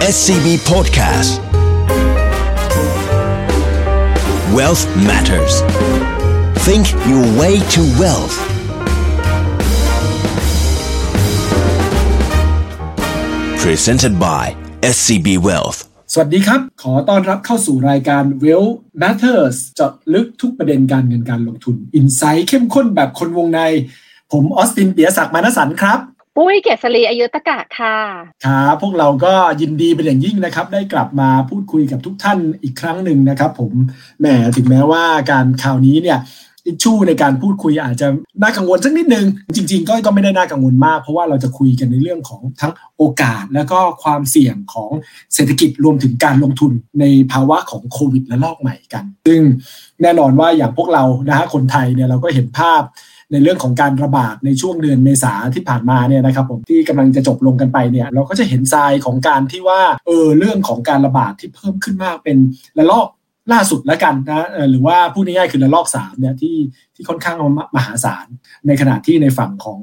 SCB Podcast Wealth Matters Think your way to wealth Presented by SCB Wealth สวัสดีครับ ขอต้อนรับเข้าสู่รายการ Well Matters เจาะลึกทุกประเด็นการเงินการลงทุนอินไซต์เข้มข้นแบบคนวงใน ผมออสตินเปียศักดิ์มานสันครับ ปุ้ยเกษรีอายุตกะค่ะครับพวกเราก็ยินดีเป็นอย่างยิ่งนะครับ ได้กลับมาพูดคุยกับทุกท่านอีกครั้งหนึ่งนะครับ ผมแหมถึงแม้ว่าการข่าวนี้เนี่ยอิชชูในการพูดคุยอาจจะน่ากังวลสักนิดนึง จริงๆก็ก็ไม่ได้น่ากังวลมาก เพราะว่าเราจะคุยกันในเรื่องของทั้งโอกาส แล้วก็ความเสี่ยงของเศรษฐกิจรวมถึงการลงทุนในภาวะของโควิดและลอกใหม่กัน ซึ่งแน่นอนว่าอย่างพวกเรานะฮะคนไทยเนี่ยเราก็เห็นภาพ ในเรื่องของการระบาดในช่วงเดือนเมษาที่ผ่านมาเนี่ยนะครับผมที่กำลังจะจบลงกันไปเนี่ยเราก็จะเห็นทรายของการที่ว่าเออเรื่องของการระบาดที่เพิ่มขึ้นมากเป็นระลอก ล่าสุดแล้วกันนะหรือว่าพูดง่ายๆคือระลอกสามเนี่ยที่ที่ค่อนข้างมหาศาล ในขณะที่ในฝั่งของ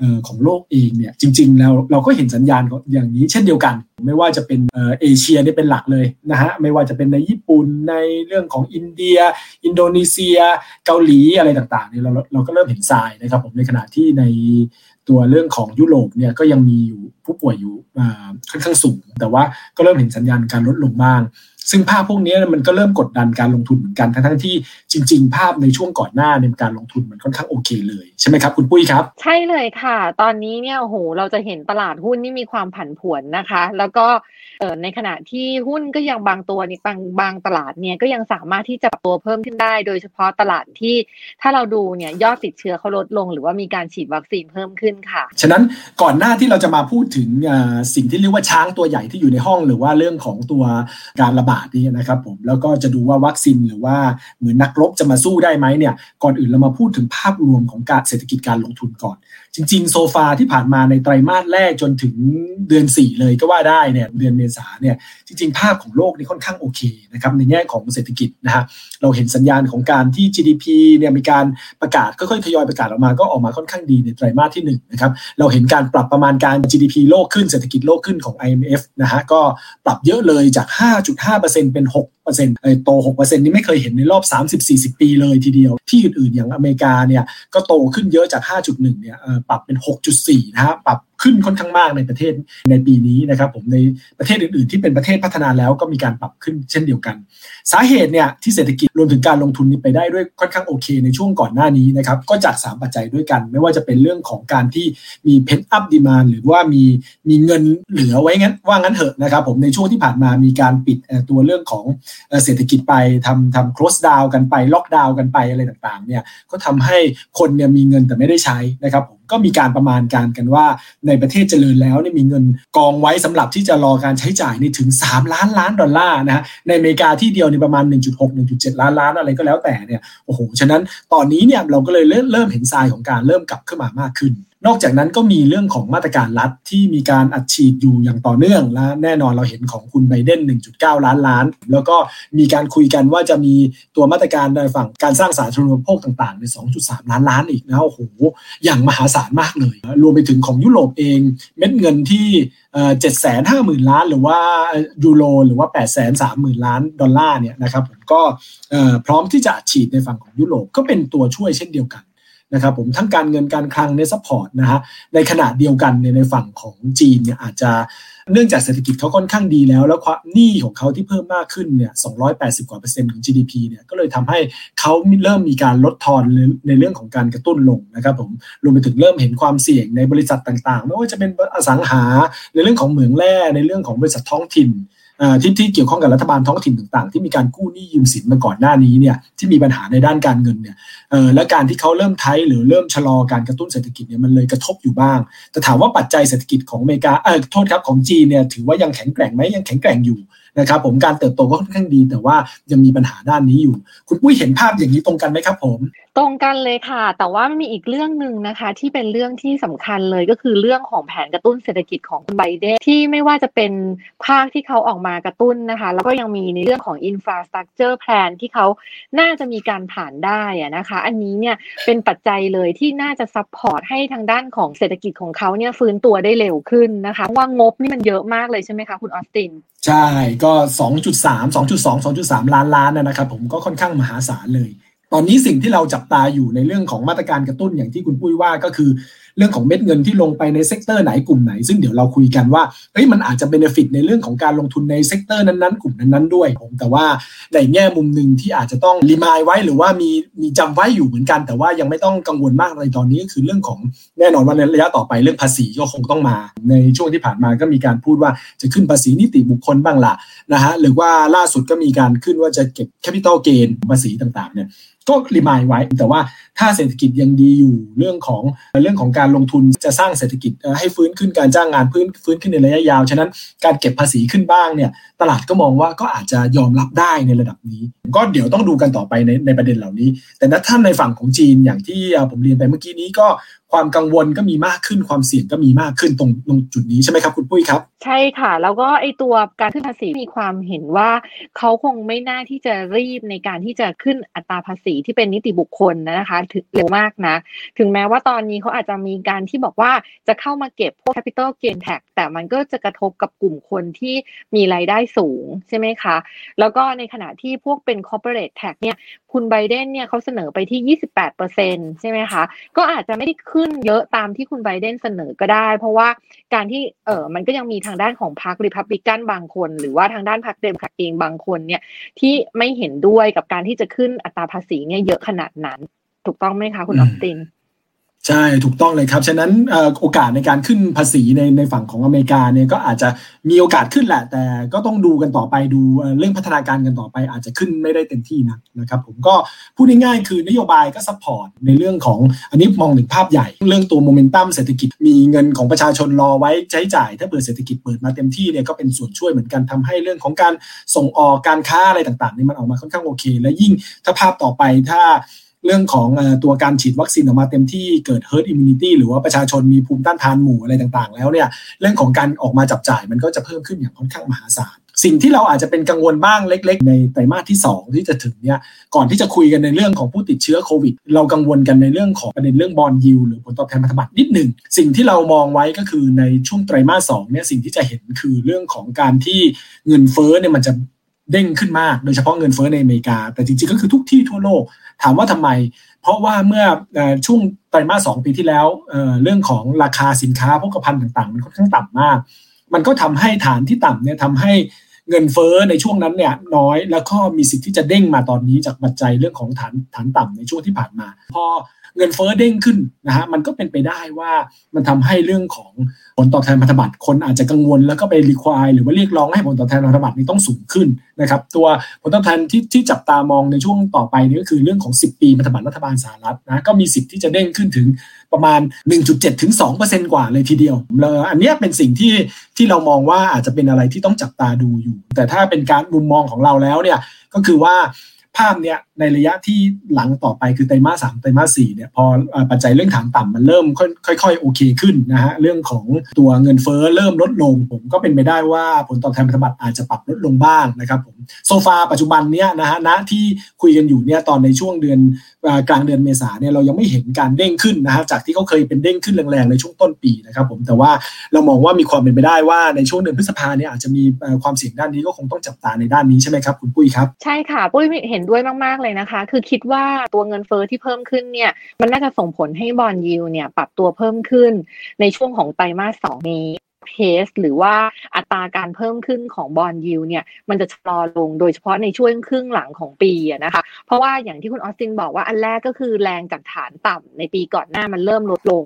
ออของโลกเองเนี่ยจริง ๆ แล้วเราก็เห็นสัญญาณอย่างนี้เช่นเดียวกัน ไม่ว่าจะเป็นเอเชียนี่เป็นหลักเลยนะฮะไม่ว่าจะเป็นในญี่ปุ่นในเรื่องของอินเดีย อินโดนีเซีย เกาหลีอะไรต่างๆเนี่ยเราเราก็เริ่มเห็นทรายนะครับผมในขณะที่ในตัวเรื่องของยุโรปเนี่ยก็ยังมีอยู่ผู้ป่วยอยู่ค่อนข้างสูง แต่ว่าก็เริ่มเห็นสัญญาณการลดลงบ้าง ซึ่งภาพพวกนี้มันก็เริ่มกดดันการลงทุนเหมือนกันทั้งที่จริง ๆ ภาพในช่วงก่อนหน้าในการลงทุนมันค่อนข้างโอเคเลยใช่ไหมครับคุณปุ้ยครับ ใช่เลยค่ะ ตอนนี้เนี่ยโอ้โหเราจะเห็นตลาดหุ้นนี่มีความผันผวนนะคะ แล้วก็เออในขณะที่หุ้นก็ยังบางตัวนี่บางบางตลาดเนี่ยก็ยังสามารถที่จะปรับตัวเพิ่มขึ้นได้ โดยเฉพาะตลาดที่ถ้าเราดูเนี่ยยอดติดเชื้อเขาลดลง หรือว่ามีการฉีดวัคซีนเพิ่มขึ้นค่ะ ฉะนั้นก่อนหน้าที่เราจะมาพูดถึงสิ่งที่เรียกว่าช้างตัวใหญ่ที่อยู่ในห้อง หรือว่าเรื่องของตัวการระบาดนี่นะครับผมแล้วก็จะดูว่าวัคซีนหรือว่าเหมือนนักรบจะมาสู้ได้ไหมเนี่ยก่อนอื่นเรามาพูดถึงภาพรวมของการเศรษฐกิจการลงทุนก่อน จริงๆ โซฟาที่ผ่านมาในไตรมาสแรกจนถึงเดือน 4 เลยก็ว่าได้เนี่ยเดือนเมษาเนี่ยจริงๆ ภาพของโลกนี่ค่อนข้างโอเคนะครับในแง่ของเศรษฐกิจนะฮะเราเห็นสัญญาณของการที่ GDP เนี่ยมีการประกาศค่อยๆทยอยประกาศออกมาก็ออกมาค่อนข้างดีในไตรมาสที่1นนะครับเราเห็นการปรับประมาณการ GDP โลกขึ้นเศรษฐกิจโลกขึ้นของ IMF นะฮะก็ปรับเยอะเลยจาก 5.5%เป็น 6โต 6%นี่ไม่เคยเห็นในรอบ 30-40 ปีเลยทีเดียว ที่อื่นๆ อย่างอเมริกาเนี่ยก็โตขึ้นเยอะจาก 5.1 เนี่ยปรับเป็น 6.4 นะฮะปรับ ขึ้นค่อนข้างมากในประเทศในปีนี้นะครับผมในประเทศอื่นๆ ที่เป็นประเทศพัฒนาแล้วก็มีการปรับขึ้นเช่นเดียวกัน สาเหตุเนี่ยที่เศรษฐกิจรวมถึงการลงทุนนี้ไปได้ด้วยค่อนข้างโอเค ในช่วงก่อนหน้านี้นะครับก็จาก 3 ปัจจัยด้วยกัน ไม่ว่าจะเป็นเรื่องของการที่มี pent-up demand หรือว่ามีมีเงินเหลือไว้งั้นว่างั้นเถอะนะครับผมในช่วงที่ผ่านมามีการปิดตัวเรื่องของเศรษฐกิจไปทำทำ close down กันไปล็อกดาวน์กันไปอะไรต่างๆเนี่ยก็ทำให้คนเนี่ยมีเงินแต่ไม่ได้ใช้นะครับผมก็มีการประมาณการกันว่าในประเทศเจริญแล้วเนี่ยมีเงินกองไว้สำหรับที่จะรอการใช้จ่ายนี่ถึง 3 ล้านล้านดอลลาร์นะฮะในอเมริกาที่เดียวในประมาณ 1.6 1.7 ล้านล้านอะไรก็แล้วแต่เนี่ยโอ้โหฉะนั้นตอนนี้เนี่ยเราก็เลยเริ่มเริ่มเห็นทรายของการเริ่มกลับขึ้นมามากขึ้นนอกจากนั้นก็มีเรื่องของมาตรการรัฐที่มีการอัดฉีดอยู่อย่างต่อเนื่องและแน่นอนเราเห็นของคุณไบเดน 1.9 ล้านล้าน แล้วก็มีการคุยกันว่าจะมีตัวมาตรการในฝั่งการสร้างสาธารณูปโภคต่างๆใน 2.3 ล้านล้านอีกนะโอ้โหอย่างมหาศาลมากเลย รวมไปถึงของยุโรปเองเม็ดเงินที่เจ็ดแสนห้าหมื่นล้าน หรือว่ายูโรหรือว่าแปดแสนสามหมื่นล้านดอลลาร์เนี่ยนะครับผมก็พร้อมที่จะฉีดในฝั่งของยุโรปก็เป็นตัวช่วยเช่นเดียวกัน นะครับผมทั้งการเงินการคลังใน support นะฮะในขณะเดียวกันในในฝั่งของจีนเนี่ยอาจจะเนื่องจากเศรษฐกิจเขาค่อนข้างดีแล้ว แล้วความหนี้ของเขาที่เพิ่มมากขึ้นเนี่ย 280 กว่าเปอร์เซ็นต์ของ GDP เนี่ย ก็เลยทำให้เขาเริ่มมีการลดทอนในเรื่องของการกระตุ้นลงนะครับผม รวมไปถึงเริ่มเห็นความเสี่ยงในบริษัทต่างๆ ไม่ว่าจะเป็นอสังหา ในเรื่องของเหมืองแร่ ในเรื่องของบริษัทท้องถิ่น ที่ที่เกี่ยวข้องกับรัฐบาลท้องถิ่นต่างๆ ที่มีการกู้หนี้ยืมสินมาก่อนหน้านี้เนี่ยที่มีปัญหาในด้านการเงินเนี่ยและการที่เขาเริ่มไทยหรือเริ่มชะลอการกระตุ้นเศรษฐกิจเนี่ยมันเลยกระทบอยู่บ้าง แต่ถามว่าปัจจัยเศรษฐกิจของอเมริกาเออโทษครับของจีนเนี่ยถือว่ายังแข็งแกร่งไหมยังแข็งแกร่งอยู่นะครับผมการเติบโตก็ค่อนข้างดี แต่ว่ายังมีปัญหาด้านนี้อยู่ คุณปุ้ยเห็นภาพอย่างนี้ตรงกันไหมครับผม ตรงกันเลยค่ะ แต่ว่ามีอีกเรื่องหนึ่งนะคะ ที่เป็นเรื่องที่สำคัญเลยก็คือเรื่องของแผนกระตุ้นเศรษฐกิจของคุณไบเดนที่ไม่ว่าจะเป็นภาคที่เขาออกมากระตุ้นนะคะ แล้วก็ยังมีในเรื่องของ infrastructure plan ที่เขาน่าจะมีการผ่านได้นะคะ อันนี้เนี่ยเป็นปัจจัยเลยที่น่าจะ support ให้ทางด้านของเศรษฐกิจของเขาเนี่ยฟื้นตัวได้เร็วขึ้นนะคะว่างบนี่มันเยอะมากเลยใช่ไหมคะคุณออสตินใช่ก็ 2.3 2.2 2.3 ล้านล้านนะครับผมก็ค่อนข้างมหาศาลเลย ตอนนี้สิ่งที่เราจับตาอยู่ในเรื่องของมาตรการกระตุ้นอย่างที่คุณปุ้ยว่าก็คือ เรื่องของเม็ดเงินที่ลงไปใน sector ไหนกลุ่มไหน ซึ่งเดี๋ยวเราคุยกันว่าเฮ้ยมันอาจจะ benefit ในเรื่องของการลงทุนใน sector นั้นๆ กลุ่มนั้นๆด้วยผมแต่ว่าในแง่มุมหนึ่งที่อาจจะต้อง remind ไว้หรือว่ามีมีจำไว้อยู่เหมือนกัน แต่ว่ายังไม่ต้องกังวลมากในตอนนี้คือเรื่องของแน่นอนว่าในระยะต่อไปเรื่องภาษีก็คงต้องมา ในช่วงที่ผ่านมาก็มีการพูดว่าจะขึ้นภาษีนิติบุคคลบ้างล่ะนะฮะหรือว่าล่าสุดก็มีการขึ้นว่าจะเก็บ capital gain ภาษีต่างๆเนี่ย ก็ remind ไว้ แต่ว่าถ้าเศรษฐกิจยังดีอยู่เรื่องของเรื่องของการลงทุนจะสร้างเศรษฐกิจให้ฟื้นขึ้นการจ้างงานพื้นฟื้นขึ้นในระยะยาว ฉะนั้นการเก็บภาษีขึ้นบ้างเนี่ยตลาดก็มองว่าก็อาจจะยอมรับได้ในระดับนี้ ก็เดี๋ยวต้องดูกันต่อไปในในประเด็นเหล่านี้ แต่ถ้าในฝั่งของจีนอย่างที่ผมเรียนไปเมื่อกี้นี้ก็ ความกังวลก็มีมากขึ้นความเสี่ยงก็มีมากขึ้นตรงตรงจุดนี้ใช่ไหมครับคุณปุ้ยครับ ใช่ค่ะ แล้วก็ไอตัวการขึ้นภาษีมีความเห็นว่าเขาคงไม่น่าที่จะรีบในการที่จะขึ้นอัตราภาษีที่เป็นนิติบุคคลนะคะถึงเร็วมากนะ ถึงแม้ว่าตอนนี้เขาอาจจะมีการที่บอกว่าจะเข้ามาเก็บพวก capital gain tax แต่มันก็จะกระทบกับกลุ่มคนที่มีรายได้สูงใช่ไหมคะ แล้วก็ในขณะที่พวกเป็น corporate tax เนี่ย คุณไบเดนเนี่ยเขาเสนอไปที่ 28%ใช่ไหมคะ ก็อาจจะไม่ได้ขึ้นเยอะตามที่คุณไบเดนเสนอก็ได้ เพราะว่าการที่เออมันก็ยังมีทางด้านของพรรคริพับลิกันบางคน หรือว่าทางด้านพรรคเดโมแครตเองบางคนเนี่ยที่ไม่เห็นด้วยกับการที่จะขึ้นอัตราภาษีเนี่ยเยอะขนาดนั้น ถูกต้องไหมคะคุณออสติน ใช่ถูกต้องเลยครับ ฉะนั้นโอกาสในการขึ้นภาษีในในฝั่งของอเมริกาเนี่ยก็อาจจะมีโอกาสขึ้นแหละ แต่ก็ต้องดูกันต่อไปดูเรื่องพัฒนาการกันต่อไป อาจจะขึ้นไม่ได้เต็มที่นะนะครับผมก็พูดง่ายๆคือนโยบายก็ support ในเรื่องของอันนี้มองถึงภาพใหญ่ เรื่องตัวโมเมนตัมเศรษฐกิจมีเงินของประชาชนรอไว้ใช้จ่าย ถ้าเปิดเศรษฐกิจเปิดมาเต็มที่เนี่ยก็เป็นส่วนช่วยเหมือนกันทำให้เรื่องของการส่งออกการค้าอะไรต่างๆนี่มันออกมาค่อนข้างโอเค และยิ่งถ้าภาพต่อไปถ้า เรื่องของตัวการฉีดวัคซีนออกมาเต็มที่เกิด herd immunity หรือว่าประชาชนมีภูมิต้านทานหมู่อะไรต่างๆ แล้วเนี่ยเรื่องของการออกมาจับจ่ายมันก็จะเพิ่มขึ้นอย่างค่อนข้างมหาศาลสิ่งที่เราอาจจะเป็นกังวลบ้างเล็ก ๆ ในไตรมาสที่ 2 ที่จะถึงเนี่ยก่อนที่จะคุยกันในเรื่องของผู้ติดเชื้อโควิด เรากังวลกันในเรื่องของประเด็นเรื่องบอลยิวหรือผลตอบแทนพันธบัตรนิดหนึ่งสิ่งที่เรามองไว้ก็คือในช่วงไตรมาสสองเนี่ยสิ่งที่จะเห็นคือเรื่องของการที่เงินเฟ้อเนี่ยมันจะ เด้งขึ้นมากโดยเฉพาะเงินเฟ้อในอเมริกา แต่จริงๆก็คือทุกที่ทั่วโลก ถามว่าทำไม เพราะว่าเมื่อช่วงไตรมาสสองปีที่แล้วเรื่องของราคาสินค้าพกพันต่างๆ มันค่อนข้างต่ำมาก มันก็ทำให้ฐานที่ต่ำเนี่ยทำให้เงินเฟ้อในช่วงนั้นเนี่ยน้อยแล้วก็มีสิทธิ์ที่จะเด้งมาตอนนี้จากปัจจัยเรื่องของฐานฐานต่ำในช่วงที่ผ่านมา พอ เงินเฟ้อเด้งขึ้นนะฮะมันก็เป็นไปได้ว่ามันทำให้เรื่องของผลตอบแทนพันธบัตรคนอาจจะกังวลแล้วก็ไปรีควายหรือว่าเรียกร้องให้ผลตอบแทนพันธบัตรนี้ต้องสูงขึ้นนะครับตัวผลตอบแทนที่ที่จับตามองในช่วงต่อไปนี้ก็คือเรื่องของ 10 ปีพันธบัตรรัฐบาลสหรัฐนะก็มีสิทธิ์ที่จะเด้งขึ้นถึงประมาณ 1.7 ถึง 2%กว่าเลยทีเดียวแล้วอันนี้เป็นสิ่งที่ที่เรามองว่าอาจจะเป็นอะไรที่ต้องจับตาดูอยู่ แต่ถ้าเป็นการมุมมองของเราแล้วเนี่ยก็คือว่าภาพเนี้ย ในระยะที่หลังต่อไปคือไตรมาสสามไตรมาสสี่เนี่ยพอปัจจัยเรื่องฐานต่ำมันเริ่มค่อยๆ โอเคขึ้นนะฮะเรื่องของตัวเงินเฟ้อเริ่มลดลง ผมก็เป็นไปได้ว่าผลตอบแทนพันธบัตรอาจจะปรับลดลงบ้างนะครับผมโซฟาปัจจุบันเนี้ยนะฮะณที่คุยกันอยู่เนี่ยตอนในช่วงเดือนกลางเดือนเมษาเนี่ยเรายังไม่เห็นการเด้งขึ้นนะฮะจากที่เขาเคยเป็นเด้งขึ้นแรงๆในช่วงต้นปีนะครับผมแต่ว่าเรามองว่ามีความเป็นไปได้ว่าในช่วงเดือนพฤษภาเนี่ยอาจจะมีความเสี่ยงด้านนี้ก็คงต้องจับตาในด้านนี้ใช่ไหมครับคุณปุ้ยครับใช่ค่ะปุ้ยเห็นด้วยมากๆเลยนะคะ คือคิดว่าตัวเงินเฟอ้อที่เพิ่มขึ้นเนี่ย มันน่าจะส่งผลให้บอลยิวเนี่ยปรับตัวเพิ่มขึ้นในช่วงของไตรมาสสองนี้เพสหรือว่าอัตราการเพิ่มขึ้นของบอลยิวเนี่ยมันจะชะลอลงโดยเฉพาะในช่วงครึ่งหลังของปีนะคะ เพราะว่าอย่างที่คุณออสตินบอกว่าอันแรกก็คือแรงจากฐานต่ำในปีก่อนหน้ามันเริ่มลดลง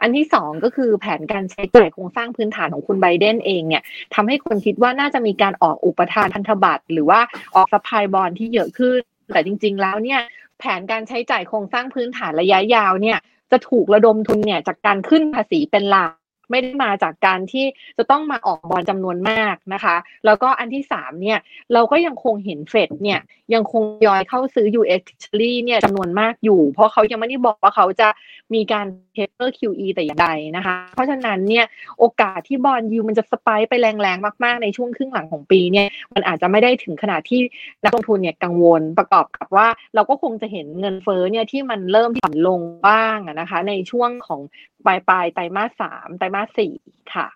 อันที่สองก็คือแผนการใช้จ่ายโครงสร้างพื้นฐานของคุณไบเดนเองเนี่ยทำให้คนคิดว่าน่าจะมีการออกอุปทานพันธบัตรหรือว่าออกสปายบอลที่เยอะขึ้น แต่จริง ๆ แล้วเนี่ยแผนการใช้จ่ายโครงสร้างพื้นฐานระยะยาวเนี่ยจะถูกระดมทุนเนี่ยจากการขึ้นภาษีเป็นหลัก ไม่ได้มาจากการที่จะต้องมาออกบอลจำนวนมากนะคะ แล้วก็อันที่สามเนี่ยเราก็ยังคงเห็นเฟดเนี่ยยังคงยอยเข้าซื้อ US Treasury เนี่ยจำนวนมากอยู่ เพราะเขายังไม่ได้บอกว่าเขาจะมีการtaper QE แต่อย่างใดนะคะ เพราะฉะนั้นเนี่ยโอกาสที่ bond yield มันจะ spike ไปแรงๆ มากๆ ในช่วงครึ่งหลังของปีเนี่ยมันอาจจะไม่ได้ถึงขนาดที่นักลงทุนเนี่ยกังวลประกอบกับว่า เราก็คงจะเห็นเงินเฟ้อเนี่ยที่มันเริ่มที่ผ่อนลงบ้างนะคะ ในช่วงของปลายปลายไตรมาสสามไตรมาสสี่ค่ะ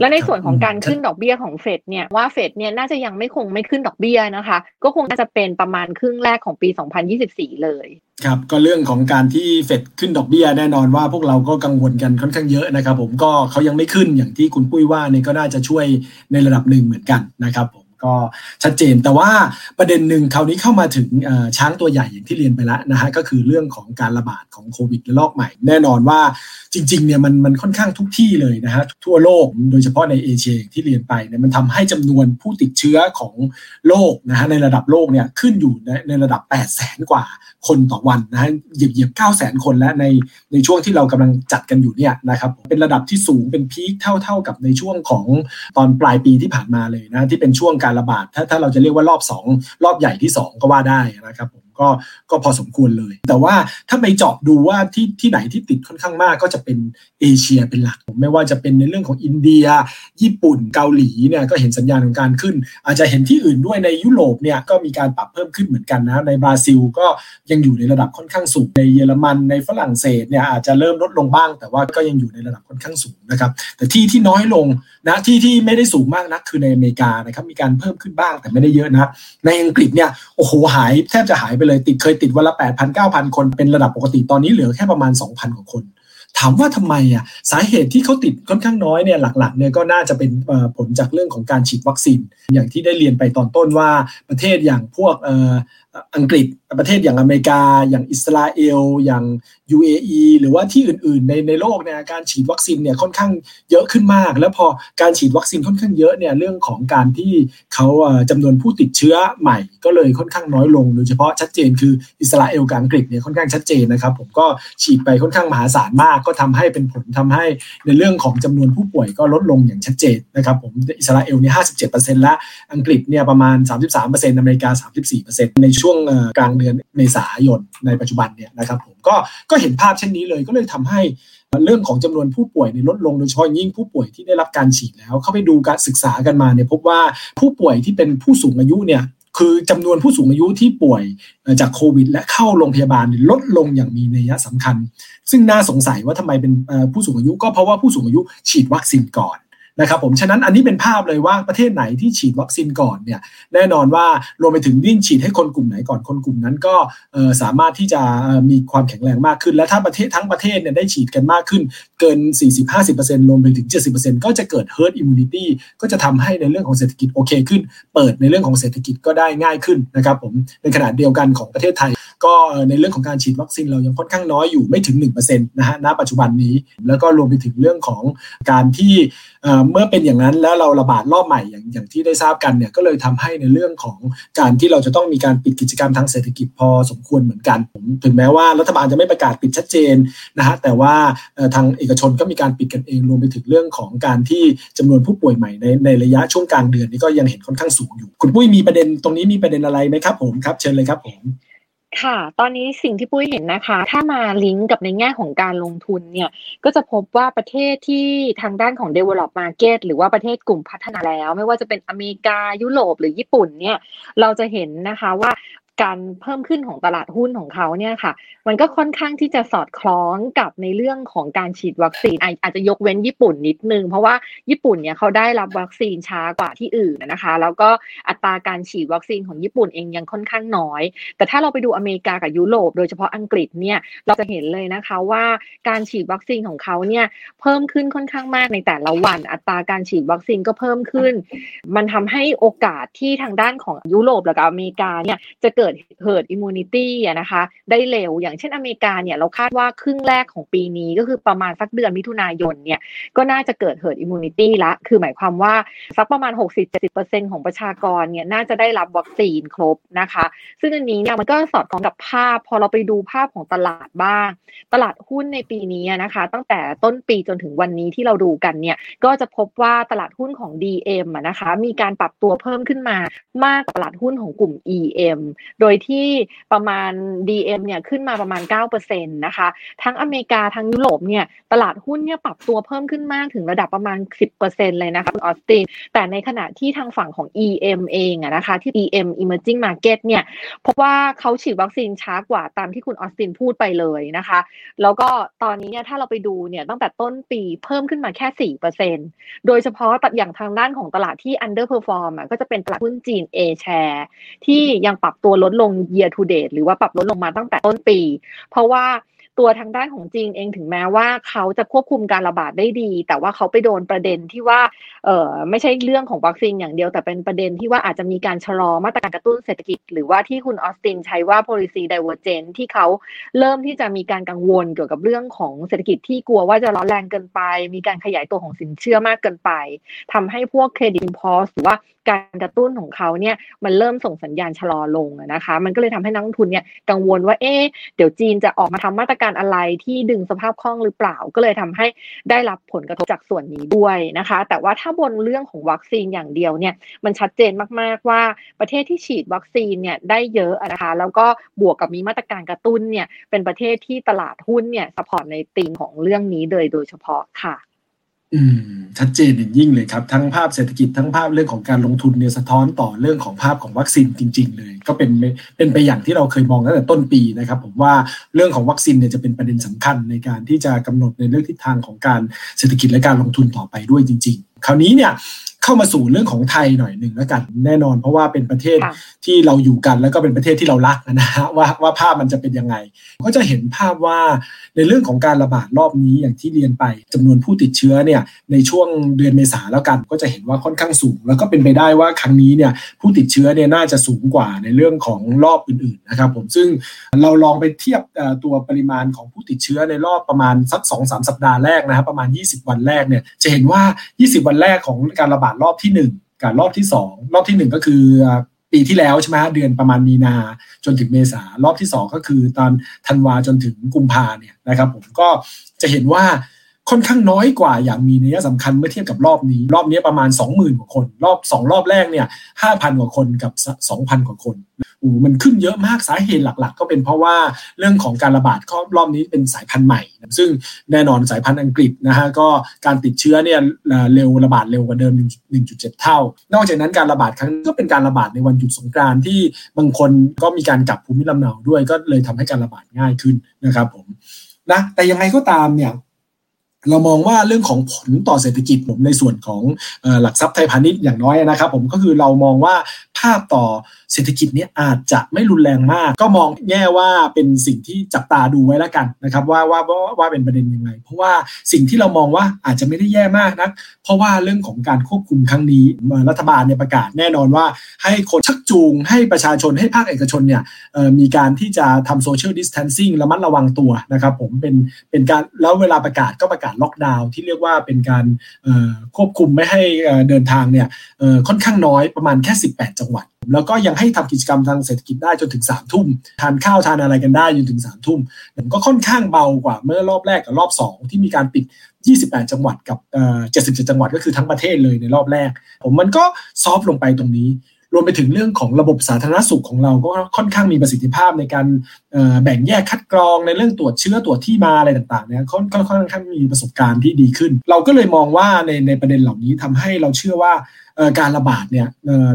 และในส่วนของการขึ้นดอกเบี้ยของเฟดเนี่ยว่าเฟดเนี่ยน่าจะยังไม่คงไม่ขึ้นดอกเบี้ยนะคะ ก็คงน่าจะเป็นประมาณครึ่งแรกของปี 2024 เลย ครับ ก็เรื่องของการที่เฟดขึ้นดอกเบี้ยแน่นอนว่าพวกเราก็กังวลกันค่อนข้างเยอะนะครับ ผมก็เขายังไม่ขึ้นอย่างที่คุณปุ้ยว่านี่ก็น่าจะช่วยในระดับหนึ่งเหมือนกันนะครับผม ก็ชัดเจน แต่ว่าประเด็นหนึ่งคราวนี้เข้ามาถึงช้างตัวใหญ่อย่างที่เรียนไปแล้วนะฮะก็คือเรื่องของการระบาดของโควิดระลอกใหม่ แน่นอนว่าจริงๆเนี่ยมันมันค่อนข้างทุกที่เลยนะฮะทั่วโลกโดยเฉพาะในเอเชียที่เรียนไปเนี่ยมันทำให้จำนวนผู้ติดเชื้อของโลกนะฮะในระดับโลกเนี่ยขึ้นอยู่ในในระดับ 8 0 0แสนกว่าคนต่อวันนะฮะเหยียบเหยียบเก้าแสนคนแล้วในในช่วงที่เรากำลังจัดกันอยู่เนี่ยนะครับเป็นระดับที่สูงเป็นพีคเท่าเท่ากับในช่วงของตอนปลายปีที่ผ่านมาเลยนะที่เป็นช่วงการระบาดถ้าถ้าเราจะเรียกว่ารอบ 2 รอบใหญ่ที่ 2 ก็ว่าได้นะครับผมก็ก็พอสมควรเลย แต่ว่าถ้าไปเจาะดูว่าที่ที่ไหนที่ติดค่อนข้างมากก็จะเป็น เอเชียเป็นหลักผมไม่ว่าจะเป็นในเรื่องของอินเดีย ญี่ปุ่นเกาหลีเนี่ยก็เห็นสัญญาณของการขึ้น อาจจะเห็นที่อื่นด้วยในยุโรปเนี่ยก็มีการปรับเพิ่มขึ้นเหมือนกันนะในบราซิลก็ยังอยู่ในระดับค่อนข้างสูงในเยอรมันในฝรั่งเศสเนี่ยอาจจะเริ่มลดลงบ้าง แต่ว่าก็ยังอยู่ในระดับค่อนข้างสูงนะครับแต่ที่ที่น้อยลงนะที่ที่ไม่ได้สูงมากนักคือในอเมริกานะครับมีการเพิ่มขึ้นบ้างแต่ไม่ได้เยอะนะในอังกฤษเนี่ยโอ้โหหายแทบจะหายไปเลยติดเคยติดวันละ8,000 9,000 คนเป็นระดับปกติตอนนี้เหลือแค่ประมาณ 2,000 กว่าคน ถามว่าทำไมอะสาเหตุที่เขาติดค่อนข้างน้อยเนี่ยหลักๆเนี่ยก็น่าจะเป็นผลจากเรื่องของการฉีดวัคซีนอย่างที่ได้เรียนไปตอนต้นว่าประเทศอย่างพวก อังกฤษประเทศอย่างอเมริกา อย่างอิสราเอล อย่าง UAE หรือว่าที่อื่น ๆ ในในโลกเนี่ยการฉีดวัคซีนเนี่ยค่อนข้างเยอะขึ้นมาก แล้วพอการฉีดวัคซีนค่อนข้างเยอะเนี่ยเรื่องของการที่เขาจำนวนผู้ติดเชื้อใหม่ก็เลยค่อนข้างน้อยลงโดยเฉพาะชัดเจนคืออิสราเอลกับอังกฤษเนี่ยค่อนข้างชัดเจนนะครับผมก็ฉีดไปค่อนข้างมหาศาลมาก ก็ทำให้เป็นผลทำให้ในเรื่องของจำนวนผู้ป่วยก็ลดลงอย่างชัดเจนนะครับผมอิสราเอลเนี่ย57%และอังกฤษเนี่ยประมาณ33%อร์เซ็นต์อเมริกา34%ในช่วงกลางเดือนเมษายนในปัจจุบันเนี่ยนะครับผมก็ก็เห็นภาพเช่นนี้เลยก็เลยทำให้เรื่องของจำนวนผู้ป่วยในลดลงโดยเฉพาะยิ่งผู้ป่วยที่ได้รับการฉีดแล้ว เข้าไปดูการศึกษากันมาเนี่ยพบว่าผู้ป่วยที่เป็นผู้สูงอายุเนี่ยคือจำนวนผู้สูงอายุที่ป่วยจากโควิด และเข้าโรงพยาบาลลดลงอย่างมีนัยสำคัญ ซึ่งน่าสงสัยว่าทำไมเป็นผู้สูงอายุ ก็เพราะว่าผู้สูงอายุฉีดวัคซีนก่อน นะครับผมฉะนั้นอันนี้เป็นภาพเลยว่าประเทศไหนที่ฉีดวัคซีนก่อนเนี่ยแน่นอนว่ารวมไปถึงยิ่งฉีดให้คนกลุ่มไหนก่อนคนกลุ่มนั้นก็สามารถที่จะมีความแข็งแรงมากขึ้น และถ้าประเทศทั้งประเทศเนี่ยได้ฉีดกันมากขึ้นเกิน 40-50%รวมไปถึง 70%ก็จะเกิด herd immunity ก็จะทำให้ในเรื่องของเศรษฐกิจโอเคขึ้น เปิดในเรื่องของเศรษฐกิจก็ได้ง่ายขึ้นนะครับผมในขณะเดียวกันของประเทศไทย ก็ในเรื่องของการฉีดวัคซีนเรายังค่อนข้างน้อยอยู่ไม่ถึง1%นะฮะณปัจจุบันนี้ แล้วก็รวมไปถึงเรื่องของการที่เมื่อเป็นอย่างนั้นแล้วเราระบาดรอบใหม่อย่างอย่างที่ได้ทราบกันเนี่ยก็เลยทำให้ในเรื่องของการที่เราจะต้องมีการปิดกิจกรรมทางเศรษฐกิจพอสมควรเหมือนกัน ถึงแม้ว่ารัฐบาลจะไม่ประกาศปิดชัดเจนนะฮะแต่ว่าทางเอกชนก็มีการปิดกันเองรวมไปถึงเรื่องของการที่จำนวนผู้ป่วยใหม่ในในระยะช่วงกลางเดือนนี้ก็ยังเห็นค่อนข้างสูงอยู่ คุณปุ้ยมีประเด็นตรงนี้มีประเด็นอะไรไหมครับผมครับเชิญเลยครับผม ค่ะ ตอนนี้สิ่งที่ปุ้ยเห็นนะคะ ถ้ามาลิงก์กับในแง่ของการลงทุนเนี่ย ก็จะพบว่าประเทศที่ทางด้านของ develop market หรือว่าประเทศกลุ่มพัฒนาแล้ว ไม่ว่าจะเป็นอเมริกายุโรปหรือญี่ปุ่นเนี่ย เราจะเห็นนะคะว่า การเพิ่มขึ้นของตลาดหุ้นของเขาเนี่ยค่ะ มันก็ค่อนข้างที่จะสอดคล้องกับในเรื่องของการฉีดวัคซีน อาจจะยกเว้นญี่ปุ่นนิดนึง เพราะว่าญี่ปุ่นเนี่ยเขาได้รับวัคซีนช้ากว่าที่อื่นนะคะ แล้วก็อัตราการฉีดวัคซีนของญี่ปุ่นเองยังค่อนข้างน้อย แต่ถ้าเราไปดูอเมริกากับยุโรปโดยเฉพาะอังกฤษเนี่ยเราจะเห็นเลยนะคะว่าการฉีดวัคซีนของเขาเนี่ยเพิ่มขึ้นค่อนข้างมากในแต่ละวัน อัตราการฉีดวัคซีนก็เพิ่มขึ้น มันทำให้โอกาสที่ทางด้านของยุโรปและอเมริกาเนี่ยจะเกิด herd immunity อะนะคะ ได้เร็วอย่างเช่นอเมริกาเนี่ยเราคาดว่าครึ่งแรกของปีนี้ก็คือประมาณสักเดือนมิถุนายนเนี่ยก็น่าจะเกิด herd immunity ละ คือหมายความว่าสักประมาณ 60-70%ของประชากรเนี่ยน่าจะได้รับวัคซีนครบนะคะ ซึ่งอันนี้เนี่ยมันก็สอดคล้องกับภาพ พอเราไปดูภาพของตลาดบ้าง ตลาดหุ้นในปีนี้นะคะ ตั้งแต่ต้นปีจนถึงวันนี้ที่เราดูกันเนี่ยก็จะพบว่าตลาดหุ้นของ DM นะคะมีการปรับตัวเพิ่มขึ้นมามากกว่าตลาดหุ้นของกลุ่ม EM โดยที่ประมาณ DM เนี่ยขึ้นมาประมาณ 9%นะคะ ทั้งอเมริกาทั้งยุโรปเนี่ยตลาดหุ้นเนี่ยปรับตัวเพิ่มขึ้นมากถึงระดับประมาณ 10%เลยนะคะคุณออสติน แต่ในขณะที่ทางฝั่งของ EM เองอะนะคะที่ EM Emerging Market เนี่ยพบว่าเขาฉีดวัคซีนช้ากว่าตามที่คุณออสตินพูดไปเลยนะคะ แล้วก็ตอนนี้เนี่ยถ้าเราไปดูเนี่ยตั้งแต่ต้นปีเพิ่มขึ้นมาแค่ 4%โดยเฉพาะอย่างทางด้านของตลาดที่ underperform อะก็จะเป็นตลาดหุ้นจีน A share ที่ยังปรับตัวลดลง year to date หรือว่าปรับลดลงมาตั้งแต่ต้นปี เพราะว่า ตัวทางด้านของจีนเองถึงแม้ว่าเขาจะควบคุมการระบาดได้ดี แต่ว่าเขาไปโดนประเด็นที่ว่าเออไม่ใช่เรื่องของวัคซีนอย่างเดียว แต่เป็นประเด็นที่ว่าอาจจะมีการชะลอมาตรการกระตุ้นเศรษฐกิจ หรือว่าที่คุณออสตินใช้ว่า policy divergence ที่เขาเริ่มที่จะมีการกังวลเกี่ยวกับเรื่องของเศรษฐกิจที่กลัวว่าจะร้อนแรงเกินไป มีการขยายตัวของสินเชื่อมากเกินไปทำให้พวกเครดิตพอสหรือว่าการกระตุ้นของเขาเนี่ยมันเริ่มส่งสัญญาณชะลอลงนะคะ มันก็เลยทำให้นักลงทุนเนี่ยกังวลว่าเอ๊เดี๋ยวจีนจะออกมาทำมาตรการอะไรที่ดึงสภาพคล่องหรือเปล่า ก็เลยทำให้ได้รับผลกระทบจากส่วนนี้ด้วยนะคะ แต่ว่าถ้าบนเรื่องของวัคซีนอย่างเดียวเนี่ยมันชัดเจนมากๆว่าประเทศที่ฉีดวัคซีนเนี่ยได้เยอะนะคะแล้วก็บวกกับมีมาตรการกระตุ้นเนี่ยเป็นประเทศที่ตลาดหุ้นเนี่ย support ในตีมของเรื่องนี้เลยโดยเฉพาะค่ะ อืม ชัดเจนอย่างยิ่งเลยครับ ทั้งภาพเศรษฐกิจทั้งภาพเรื่องของการลงทุนเนี่ยสะท้อนต่อเรื่องของภาพของวัคซีนจริง ๆ เลย ก็เป็นเป็นไปอย่างที่เราเคยมองตั้งแต่ต้นปีนะครับ ผมว่าเรื่องของวัคซีนเนี่ยจะเป็นประเด็นสำคัญในการที่จะกำหนดในเรื่องทิศทางของการเศรษฐกิจและการลงทุนต่อไปด้วยจริง ๆ คราวนี้เนี่ย เข้ามาสู่เรื่องของไทยหน่อยหนึ่งแล้วกันแน่นอน เพราะว่าเป็นประเทศที่เราอยู่กันแล้วก็เป็นประเทศที่เรารักนะฮะว่าว่าภาพมันจะเป็นยังไง ก็จะเห็นภาพว่าในเรื่องของการระบาดรอบนี้อย่างที่เรียนไปจำนวนผู้ติดเชื้อเนี่ยในช่วงเดือนเมษาแล้วกันก็จะเห็นว่าค่อนข้างสูง แล้วก็เป็นไปได้ว่าครั้งนี้เนี่ยผู้ติดเชื้อเนี่ยน่าจะสูงกว่าในเรื่องของรอบอื่นๆนะครับผมซึ่งเราลองไปเทียบตัวปริมาณของผู้ติดเชื้อในรอบประมาณสัก2อสสัปดาห์แรกนะครับประมาณ 20 วันแรกเนี่ยจะเห็นว่า 20 วันแรกของการระบาดรอบที่ 1 กับรอบที่ 2 รอบที่ 1 ก็คือปีที่แล้วใช่ไหมเดือนประมาณมีนาจนถึงเมษารอบที่ 2 ก็คือตอนธันวาจนถึงกุมภาเนี่ยนะครับ ผมก็จะเห็นว่าค่อนข้างน้อยกว่าอย่างมีนัยสำคัญเมื่อเทียบกับรอบนี้ รอบนี้ประมาณ 20,000กว่าคน รอบ 2 รอบแรกเนี่ย5,000 กว่าคนกับ 2,000 กว่าคน มันขึ้นเยอะมากสาเหตุหลัก ๆ ก็เป็นเพราะว่าเรื่องของการระบาดรอบนี้เป็นสายพันธุ์ใหม่ ซึ่งแน่นอนสายพันธุ์อังกฤษนะฮะก็การติดเชื้อเนี่ยเร็วระบาดเร็วกว่าเดิม 1.7 เท่า นอกจากนั้นการระบาดครั้งก็เป็นการระบาดในวันหยุดสงกรานที่บางคนก็มีการกลับภูมิลำเนาด้วยก็เลยทำให้การระบาดง่ายขึ้นนะครับผมนะแต่ยังไงก็ตามเนี่ยเรามองว่าเรื่องของผลต่อเศรษฐกิจผมในส่วนของหลักทรัพย์ไทยพาณิชย์อย่างน้อยนะครับ ผมก็คือเรามองว่าภาพต่อ เศรษฐกิจนี้อาจจะไม่รุนแรงมาก ก็มองแง่ว่าเป็นสิ่งที่จับตาดูไว้แล้วกันนะครับว่าว่าว่าเป็นประเด็นยังไง เพราะว่าสิ่งที่เรามองว่าอาจจะไม่ได้แย่มากนะเพราะว่าเรื่องของการควบคุมครั้งนี้รัฐบาลเนี่ยประกาศแน่นอนว่า ให้คนชักจูงให้ประชาชนให้ภาคเอกชนเนี่ยมีการที่จะทำ social distancing ระมัดระวังตัวนะครับผมเป็นเป็นการแล้วเวลาประกาศก็ประกาศล็อกดาวน์ที่เรียกว่าเป็นการควบคุมไม่ให้เดินทางเนี่ยค่อนข้างน้อยประมาณแค่ 18 จังหวัด แล้วก็ยังให้ทำกิจกรรมทางเศรษฐกิจได้จนถึง3ามทุ่มทานข้าวทานอะไรกันได้จนถึง3ามทุ่มก็ค่อนข้างเบากว่าเมื่อรอบแรกกับรอบ 2 ที่มีการปิด 28 จังหวัดกับ77จังหวัดก็คือทั้งประเทศเลยในรอบแรก ผมมันก็ซอฟลงไปตรงนี้ รวมไปถึงเรื่องของระบบสาธารณสุขของเราก็ค่อนข้างมีประสิทธิภาพในการแบ่งแยกคัดกรองในเรื่องตรวจเชื้อตรวจที่มาอะไรต่างๆเนี่ยค่อนค่อนข้างมีประสบการณ์ที่ดีขึ้น เราก็เลยมองว่าในในประเด็นเหล่านี้ทำให้เราเชื่อว่าการระบาดเนี่ย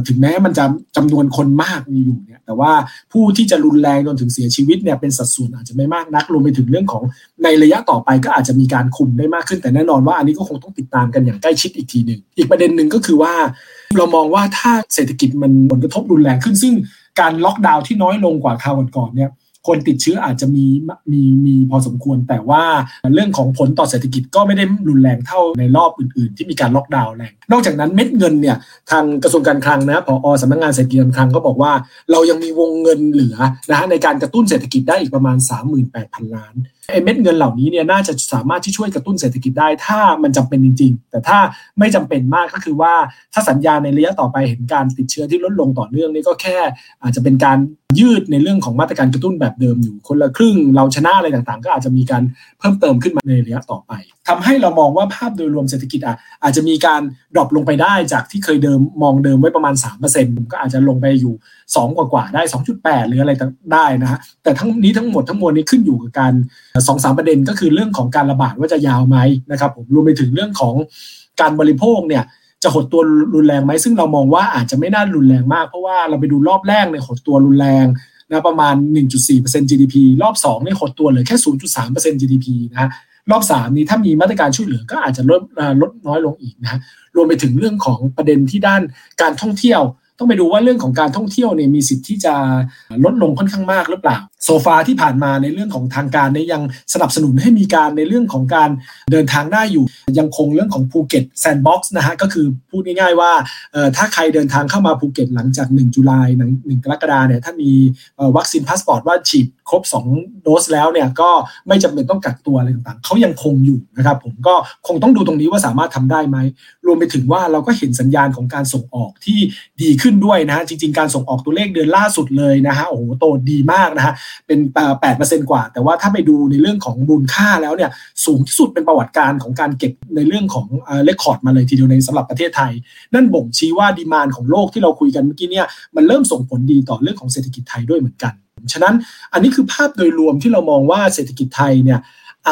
ถึงแม้มันจะจำนวนคนมากมีอยู่เนี่ยแต่ว่าผู้ที่จะรุนแรงจนถึงเสียชีวิตเนี่ยเป็นสัดส่วนอาจจะไม่มากนักรวมไปถึงเรื่องของในระยะต่อไปก็อาจจะมีการคุมได้มากขึ้นแต่แน่นอนว่าอันนี้ก็คงต้องติดตามกันอย่างใกล้ชิดอีกทีหนึ่งอีกประเด็นหนึ่งก็คือว่า เรามองว่าถ้าเศรษฐกิจมันผลกระทบรุนแรงขึ้น ซึ่งการล็อกดาวน์ที่น้อยลงกว่าคราวก่อนๆเนี่ยคนติดเชื้ออาจจะมีมีมีพอสมควร แต่ว่าเรื่องของผลต่อเศรษฐกิจก็ไม่ได้รุนแรงเท่าในรอบอื่น ๆ ที่มีการล็อกดาวน์แรง นอกจากนั้นเม็ดเงินเนี่ยทางกระทรวงการคลังนะพอสำนักงานเศรษฐกิจการคลังก็บอกว่า เรายังมีวงเงินเหลือนะฮะในการกระตุ้นเศรษฐกิจได้อีกประมาณ 38,000 ล้าน ไอ้เม็ดเงินเหล่านี้เนี่ยน่าจะสามารถที่ช่วยกระตุ้นเศรษฐกิจได้ ถ้ามันจำเป็นจริง ๆ แต่ถ้าไม่จำเป็นมากก็คือว่าถ้าสัญญาในระยะต่อไปเห็นการติดเชื้อที่ลดลงต่อเนื่องนี่ก็แค่ อาจจะเป็นการยืดในเรื่องของมาตรการกระตุ้นแบบเดิมอยู่คนละครึ่งเราชนะอะไรต่างๆ ก็อาจจะมีการเพิ่มเติมขึ้นมาในระยะต่อไป ทำให้เรามองว่าภาพโดยรวมเศรษฐกิจอะอาจจะมีการดรอปลงไปได้จากที่เคยเดิมมองเดิมไว้ประมาณ 3%ก็อาจจะลงไปอยู่ 2 กว่าๆได้ 2.8 หรืออะไรได้นะฮะแต่ทั้งนี้ทั้งหมดทั้งมวลนี้ขึ้นอยู่กับการสอสประเด็นก็คือเรื่องของการระบาดว่าจะยาวไหมนะครับผมรวมไปถึงเรื่องของการบริโภคเนี่ยจะหดตัวรุนแรงไหมซึ่งเรามองว่าอาจจะไม่น่ารุนแรงมาก เพราะว่าเราไปดูรอบแรกเนี่ยหดตัวรุนแรงนะประมาณ 1.4% GDP รอบ2เนี่ยหดตัวเหลือแค่ 0.3% GDP นะ รอบ3นี้ถ้ามีมาตรการช่วยเหลือก็อาจจะลดลดน้อยลงอีกนะรวมไปถึงเรื่องของประเด็นที่ด้านการท่องเที่ยว ต้องไปดูว่าเรื่องของการท่องเที่ยวเนี่ยมีสิทธิ์ที่จะลดลงค่อนข้างมากหรือเปล่า so far ที่ผ่านมาในเรื่องของทางการเนี่ยยังสนับสนุนให้มีการในเรื่องของการเดินทางได้อยู่ ยังคงเรื่องของภูเก็ต sandbox นะฮะก็คือพูดง่ายๆว่าถ้าใครเดินทางเข้ามาภูเก็ตหลังจาก 1 July หนึ่งกรกฎาเนี่ยถ้ามี vaccine passport ว่าฉีดครบ 2 โดสแล้วเนี่ยก็ไม่จำเป็นต้องกักตัวอะไรต่างๆเขายังคงอยู่นะครับผมก็คงต้องดูตรงนี้ว่าสามารถทำได้ไหม รวมไปถึงว่าเราก็เห็นสัญญาณของการส่งออกที่ดีขึ้นด้วยนะฮะจริง ๆ การส่งออกตัวเลขเดือนล่าสุดเลยนะฮะโอ้โหโตดีมากนะฮะเป็นแปดเปอร์เซ็นต์กว่า แต่ว่าถ้าไปดูในเรื่องของมูลค่าแล้วเนี่ยสูงที่สุดเป็นประวัติการณ์ของการเก็บในเรื่องของrecord มาเลยทีเดียวในสำหรับประเทศไทย นั่นบ่งชี้ว่า demand ของโลกที่เราคุยกันเมื่อกี้เนี่ยมันเริ่มส่งผลดีต่อเรื่องของเศรษฐกิจไทยด้วยเหมือนกัน ฉะนั้นอันนี้คือภาพโดยรวมที่เรามองว่าเศรษฐกิจไทยเนี่ย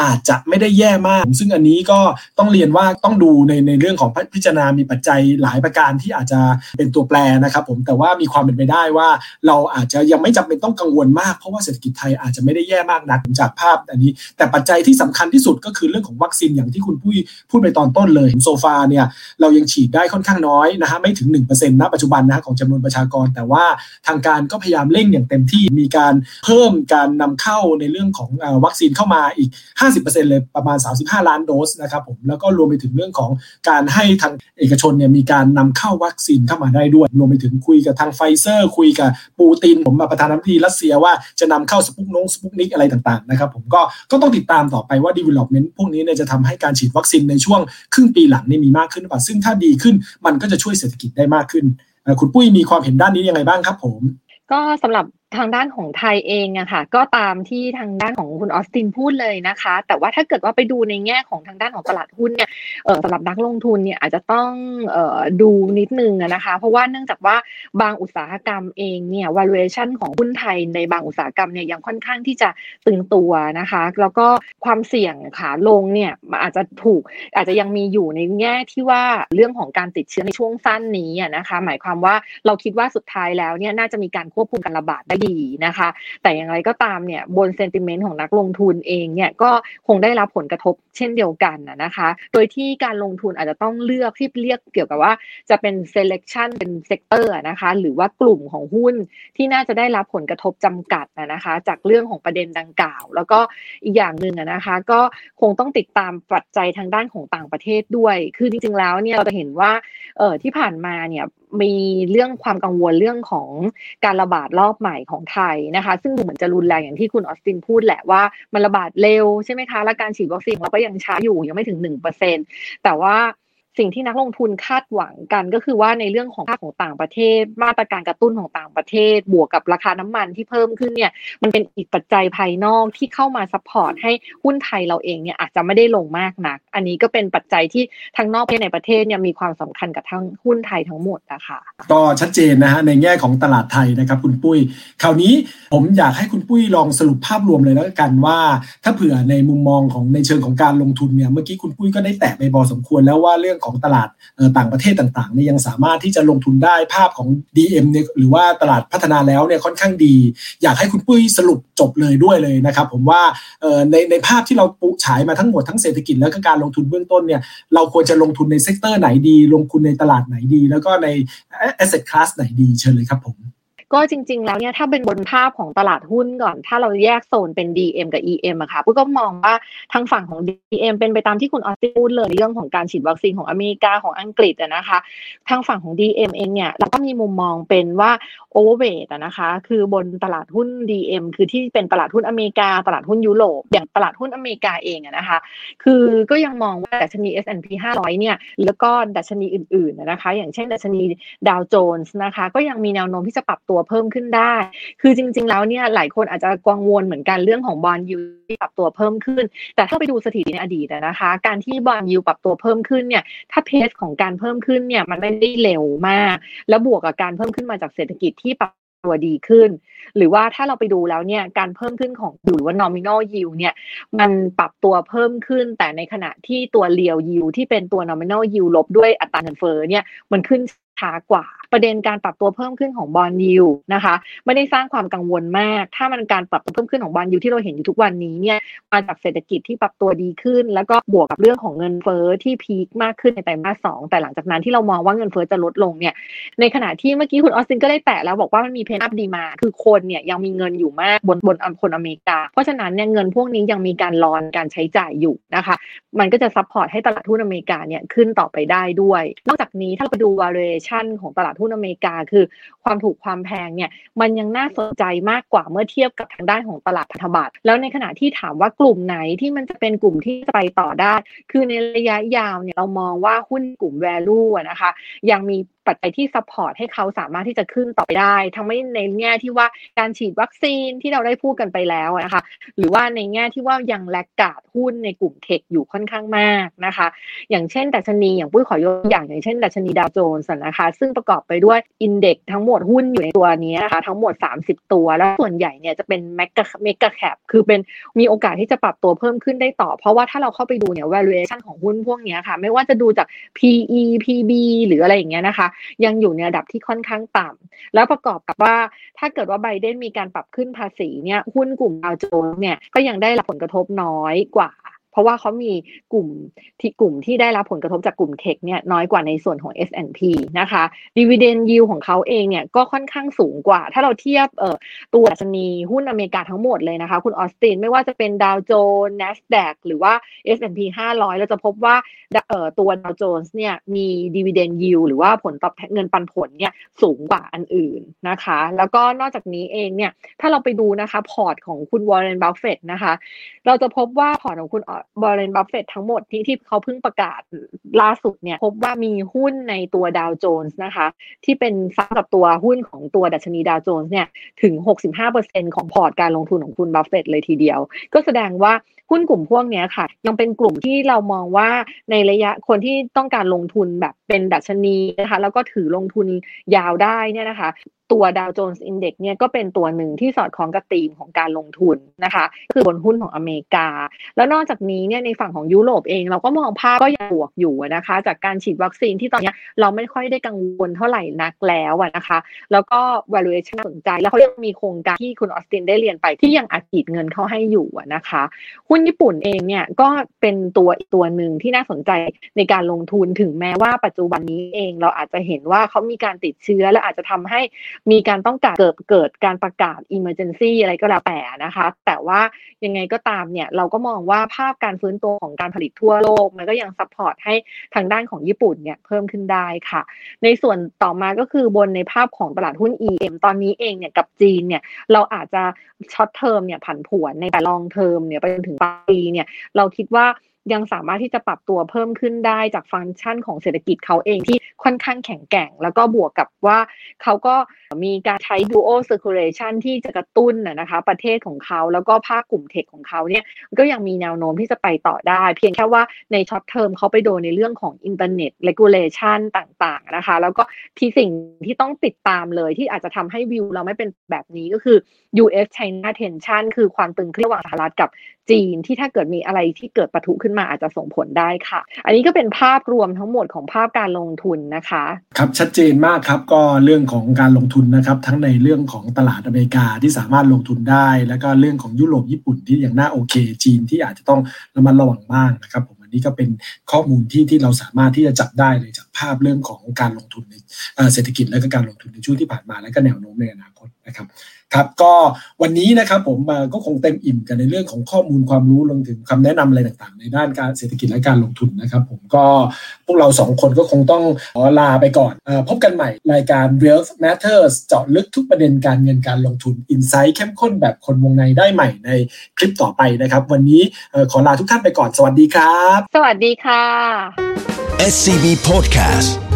อาจจะไม่ได้แย่มาก ซึ่งอันนี้ก็ต้องเรียนว่าต้องดูในในเรื่องของพิจารณา มีปัจจัยหลายประการที่อาจจะเป็นตัวแปรนะครับผมแต่ว่ามีความเป็นไปได้ว่าเราอาจจะยังไม่จำเป็นต้องกังวลมากเพราะว่าเศรษฐกิจไทยอาจจะไม่ได้แย่มากนักจากภาพอันนี้ แต่ปัจจัยที่สำคัญที่สุดก็คือเรื่องของวัคซีนอย่างที่คุณพูดพูดไปตอนต้นเลยโซฟาเนี่ยเรายังฉีดได้ค่อนข้างน้อยนะฮะไม่ถึง1%ณปัจจุบันนะของจำนวนประชากร แต่ว่าทางการก็พยายามเร่งอย่างเต็มที่มีการเพิ่มการนำเข้าในเรื่องของวัคซีนเข้ามาอีก50%เลยประมาณ 35 ล้านโดสนะครับผมแล้วก็รวมไปถึงเรื่องของการให้ทางเอกชนเนี่ยมีการนำเข้าวัคซีนเข้ามาได้ด้วย รวมไปถึงคุยกับทางไฟเซอร์ คุยกับปูติน ผมมาประธานาธิบดีรัสเซียว่าจะนำเข้าสปุกนงสปุกนิกอะไรต่างๆนะครับผมก็ก็ต้องติดตามต่อไปว่า development พวกนี้เนี่ยจะทำให้การฉีดวัคซีนในช่วงครึ่งปีหลังนี่มีมากขึ้นหรือเปล่าซึ่งถ้าดีขึ้นมันก็จะช่วยเศรษฐกิจได้มากขึ้น คุณปุ้ยมีความเห็นด้านนี้ยังไงบ้างครับผมก็สำหรับ ทางด้านของไทยเองอะค่ะ ก็ตามที่ทางด้านของคุณออสตินพูดเลยนะคะ แต่ว่าถ้าเกิดว่าไปดูในแง่ของทางด้านของตลาดหุ้นเนี่ยสำหรับนักลงทุนเนี่ยอาจจะต้องดูนิดนึงนะคะ เพราะว่าเนื่องจากว่าบางอุตสาหกรรมเองเนี่ย valuation ของหุ้นไทยในบางอุตสาหกรรมเนี่ยยังค่อนข้างที่จะตึงตัวนะคะ แล้วก็ความเสี่ยงขาลงเนี่ยอาจจะถูกอาจจะยังมีอยู่ในแง่ที่ว่าเรื่องของการติดเชื้อในช่วงสั้นนี้นะคะ หมายความว่าเราคิดว่าสุดท้ายแล้วเนี่ยน่าจะมีการควบคุมการระบาดได้ดีนะคะ แต่อย่างไรก็ตามเนี่ยบน sentiment ของนักลงทุนเองเนี่ยก็คงได้รับผลกระทบเช่นเดียวกันนะคะ โดยที่การลงทุนอาจจะต้องเลือกที่เรียกเกี่ยวกับว่าจะเป็น selection เป็น sector นะคะหรือว่ากลุ่มของหุ้นที่น่าจะได้รับผลกระทบจำกัดนะคะ จากเรื่องของประเด็นดังกล่าว แล้วก็อีกอย่างหนึ่งนะคะ ก็คงต้องติดตามปัจจัยทางด้านของต่างประเทศด้วย คือจริงๆแล้วเนี่ยเราจะเห็นว่าเออที่ผ่านมาเนี่ยมีเรื่องความกังวลเรื่องของการระบาดรอบใหม่ของไทยนะคะ ซึ่งดูเหมือนจะรุนแรงอย่างที่คุณออสตินพูดแหละว่ามันระบาดเร็วใช่ไหมคะ และการฉีดวัคซีนเราก็ยังช้าอยู่ยังไม่ถึงหนึ่งเปอร์เซ็นแต่ว่า สิ่งที่นักลงทุนคาดหวังกันก็คือว่าในเรื่องของภาคของต่างประเทศ มาตรการกระตุ้นของต่างประเทศ บวกกับราคาน้ำมันที่เพิ่มขึ้นเนี่ยมันเป็นอีกปัจจัยภายนอกที่เข้ามา support ให้หุ้นไทยเราเองเนี่ยอาจจะไม่ได้ลงมากนัก อันนี้ก็เป็นปัจจัยที่ทั้งนอกประในประเทศเนี่ยมีความสำคัญกับทั้งหุ้นไทยทั้งหมดนะคะก็ชัดเจนนะฮะในแง่ของตลาดไทยนะครับคุณปุ้ย คราวนี้ผมอยากให้คุณปุ้ยลองสรุปภาพรวมเลยแล้วกันว่า ถ้าเผื่อในมุมมองของในเชิงของการลงทุนเนี่ยเมื่อกี้คุณปุ้ยก็ได้แตะไปพอสมควรแล้วว่าเรื่องของตลาดต่างประเทศต่างๆเนี่ยยังสามารถที่จะลงทุนได้ภาพของ DM เนี่ยหรือว่าตลาดพัฒนาแล้วเนี่ยค่อนข้างดี อยากให้คุณปุ้ยสรุปจบเลยด้วยเลยนะครับผมว่าในในภาพที่เราปุ้ยฉายมาทั้งหมดทั้งเศรษฐกิจแล้วก็การลงทุนเบื้องต้นเนี่ยเราควรจะลงทุนใน sector ไหนดี ลงทุนในตลาดไหนดี แล้วก็ใน asset class ไหนดีเชิญเลยครับผม ก็จริง ๆ แล้วเนี่ยถ้าเป็นบนภาพของตลาดหุ้นก่อน ถ้าเราแยกโซนเป็น DM กับ EM อะค่ะปุ้ยก็มองว่าทางฝั่งของ DM เป็นไปตามที่คุณออสตินพูดเลยเรื่องของการฉีดวัคซีนของอเมริกาของอังกฤษอะนะคะทางฝั่งของ DM เองเนี่ยเราก็มีมุมมองเป็นว่า overweight นะคะ คือบนตลาดหุ้น DM คือที่เป็นตลาดหุ้นอเมริกา ตลาดหุ้นยุโรปอย่างตลาดหุ้นอเมริกาเองอะนะคะ คือก็ยังมองว่าดัชนี S&P 500 เนี่ยแล้วก็ดัชนีอื่นๆนะคะ อย่างเช่นดัชนีดาวโจนส์นะคะ ก็ยังมีแนวโน้มที่จะปรับตัวเพิ่มขึ้นได้ คือจริง ๆ แล้วเนี่ยหลายคนอาจจะกังวลเหมือนกันเรื่องของบอลยูที่ปรับตัวเพิ่มขึ้น แต่ถ้าไปดูสถิติในอดีตนะคะ การที่บอลยูปรับตัวเพิ่มขึ้นเนี่ย ถ้าเพสของการเพิ่มขึ้นเนี่ยมันไม่ได้เร็วมาก แล้วบวกกับการเพิ่มขึ้นมาจากเศรษฐกิจที่ปรับตัวดีขึ้น หรือว่าถ้าเราไปดูแล้วเนี่ยการเพิ่มขึ้นของหรือว่า nominal yield เนี่ยมันปรับตัวเพิ่มขึ้น แต่ในขณะที่ตัว real yield ที่เป็นตัว nominal yield ลบด้วยอัตราเงินเฟ้อเนี่ยมันขึ้น ช้ากว่า ประเด็นการปรับตัวเพิ่มขึ้นของบอลยูนะคะ ไม่ได้สร้างความกังวลมาก ถ้ามันการปรับตัวเพิ่มขึ้นของบอลยูที่เราเห็นอยู่ทุกวันนี้เนี่ยมาจากเศรษฐกิจที่ปรับตัวดีขึ้น แล้วก็บวกกับเรื่องของเงินเฟ้อที่ peak มากขึ้นในไตรมาสสองแต่หลังจากนั้นที่เรามองว่าเงินเฟ้อจะลดลงเนี่ยในขณะที่เมื่อกี้คุณออสตินก็ได้แตะแล้วบอกว่ามันมี pent-up demand คือคนเนี่ยยังมีเงินอยู่มากบนบนคนอเมริกา เพราะฉะนั้นเนี่ยเงินพวกนี้ยังมีการรอการใช้จ่ายอยู่นะคะ มันก็จะ support ให้ตลาดหุ้นอเมริกาเนี่ยขึ้นต่อไปได้ด้วย นอกจากนี้ถ้าเราไปดู valuation ของตลาดหุ้นอเมริกา คือความถูกความแพงเนี่ยมันยังน่าสนใจมากกว่าเมื่อเทียบกับทางด้านของตลาดพันธบัตรแล้วในขณะที่ถามว่ากลุ่มไหนที่มันจะเป็นกลุ่มที่จะไปต่อได้ คือในระยะยาวเนี่ยเรามองว่าหุ้นกลุ่ม value นะคะยังมี ปัจจัยที่ support ให้เขาสามารถที่จะขึ้นต่อไปได้ ทั้งไม่ในแง่ที่ว่าการฉีดวัคซีนที่เราได้พูดกันไปแล้วนะคะ หรือว่าในแง่ที่ว่ายัง laggard หุ้นในกลุ่ม tech อยู่ค่อนข้างมากนะคะ อย่างเช่นดัชนีอย่างปุ้ยขอยกอย่างอย่างเช่นดัชนีดาวโจนส์นะคะ ซึ่งประกอบไปด้วย index ทั้งหมดหุ้นอยู่ในตัวนี้นะคะ ทั้งหมด 30 ตัว แล้วส่วนใหญ่เนี่ยจะเป็นแมกกา mega cap คือเป็นมีโอกาสที่จะปรับตัวเพิ่มขึ้นได้ต่อ เพราะว่าถ้าเราเข้าไปดูเนี่ย valuation ของหุ้นพวกนี้ค่ะ ไม่ว่าจะดูจาก PE PB หรืออะไรอย่างเงี้ยนะคะยังอยู่ในระดับที่ค่อนข้างต่ำแล้วประกอบกับว่าถ้าเกิดว่าไบเดนมีการปรับขึ้นภาษีเนี่ยหุ้นกลุ่มดาวโจนส์เนี่ยก็ยังได้รับผลกระทบน้อยกว่า เพราะว่าเขามีกลุ่มที่กลุ่มที่ได้รับผลกระทบจากกลุ่ม tech เนี่ยน้อยกว่าในส่วนของ S&P นะคะดีเวเดนยิวของเขาเองเนี่ยก็ค่อนข้างสูงกว่า ถ้าเราเทียบเอ่อตัวดัชนีหุ้นอเมริกาทั้งหมดเลยนะคะ คุณออสตินไม่ว่าจะเป็นดาวโจนส์ NASDAQ หรือว่า S&P 500 เราจะพบว่าเอ่อตัวดาวโจนส์เนี่ยมีดีเวเดนยิวหรือว่าผลตอบแทนเงินปันผลเนี่ยสูงกว่าอันอื่นนะคะ แล้วก็นอกจากนี้เองเนี่ยถ้าเราไปดูนะคะพอร์ตของคุณวอร์เรนบัฟเฟตนะคะ เราจะพบว่าพอร์ตของคุณวอร์เรนบัฟเฟตทั้งหมดที่ที่เขาเพิ่งประกาศล่าสุดเนี่ยพบว่ามีหุ้นในตัวดาวโจนส์นะคะ ที่เป็นซ้ำกับตัวหุ้นของตัวดัชนีดาวโจนส์เนี่ยถึง 65%ของพอร์ตการลงทุนของคุณบัฟเฟตเลยทีเดียว ก็แสดงว่าหุ้นกลุ่มพวกนี้ค่ะ ยังเป็นกลุ่มที่เรามองว่าในระยะคนที่ต้องการลงทุนแบบเป็นดัชนีนะคะ แล้วก็ถือลงทุนยาวได้เนี่ยนะคะ ตัวดาวโจนส์ index เนี่ยก็เป็นตัวหนึ่งที่สอดคล้องกับธีมของการลงทุนนะคะ คือบนหุ้นของอเมริกา แล้วนอกจากนี้เนี่ยในฝั่งของยุโรปเองเราก็มองภาพก็ยังบวกอยู่นะคะ จากการฉีดวัคซีนที่ตอนนี้เราไม่ค่อยได้กังวลเท่าไหร่นักแล้วนะคะ แล้วก็ valuation สนใจ แล้วเขายังมีโครงการที่คุณออสตินได้เรียนไปที่ยังอัดฉีดเงินเข้าให้อยู่นะคะหุ้นญี่ปุ่นเองเนี่ยก็เป็นตัวตัวหนึ่งที่น่าสนใจในการลงทุนถึงแม้ว่าปัจจุบันนี้เองเราอาจจะเห็นว่าเขามีการติดเชื้อและอาจจะทำให้มีการต้องการเกิดเกิดการประกาศ emergency อะไรก็แล้วแต่นะคะ แต่ว่ายังไงก็ตามเนี่ยเราก็มองว่าภาพการฟื้นตัวของการผลิตทั่วโลก มันก็ยัง support ให้ทางด้านของญี่ปุ่นเนี่ยเพิ่มขึ้นได้ค่ะ ในส่วนต่อมาก็คือบนในภาพของตลาดหุ้น EM ตอนนี้เองเนี่ยกับจีนเนี่ยเราอาจจะ short term เนี่ยผันผวนในแต่ long term เนี่ยไปจนถึงปลายปีเนี่ยเราคิดว่า ยังสามารถที่จะปรับตัวเพิ่มขึ้นได้จากฟังก์ชันของเศรษฐกิจเขาเองที่ค่อนข้างแข็งแกร่ง แล้วก็บวกกับว่าเขาก็มีการใช้ dual circulation ที่จะกระตุ้นนะคะประเทศของเขาแล้วก็ภาคกลุ่ม tech ของเขาเนี่ยก็ยังมีแนวโน้มที่จะไปต่อได้ เพียงแค่ว่าใน short term เขาไปโดนในเรื่องของอินเทอร์เน็ต regulation ต่างๆนะคะ แล้วก็ที่สิ่งที่ต้องติดตามเลยที่อาจจะทำให้วิวเราไม่เป็นแบบนี้ก็คือ US China tension คือความตึงเครียดระหว่างสหรัฐกับ จีนที่ถ้าเกิดมีอะไรที่เกิดปะทุขึ้นมาอาจจะส่งผลได้ค่ะ อันนี้ก็เป็นภาพรวมทั้งหมดของภาพการลงทุนนะคะ ครับชัดเจนมากครับก็เรื่องของการลงทุนนะครับทั้งในเรื่องของตลาดอเมริกาที่สามารถลงทุนได้ แล้วก็เรื่องของยุโรปญี่ปุ่นที่อย่างน่าโอเค จีนที่อาจจะต้องระมัดระวังบ้างนะครับผมอันนี่ก็เป็นข้อมูลที่ที่เราสามารถที่จะจับได้เลยจากภาพเรื่องของการลงทุนในเศรษฐกิจและก็การลงทุนในช่วงที่ผ่านมาและก็แนวโน้มในอนาคต นะครับครับก็วันนี้นะครับผมก็คงเต็มอิ่มกันในเรื่องของข้อมูลความรู้รวมถึงคำแนะนำอะไรต่างๆ ในด้านการเศรษฐกิจและการลงทุนนะครับ ผมก็พวกเราสองคนก็คงต้องขอลาไปก่อนอพบกันใหม่รายการ Wealth Matters เจาะลึกทุกประเด็นการเงินการลงทุนอินไซต์เข้มข้นแบบคนวงในได้ใหม่ในคลิปต่อไปนะครับ วันนี้ขอลาทุกท่านไปก่อน สวัสดีครับ สวัสดีค่ะ SCB Podcast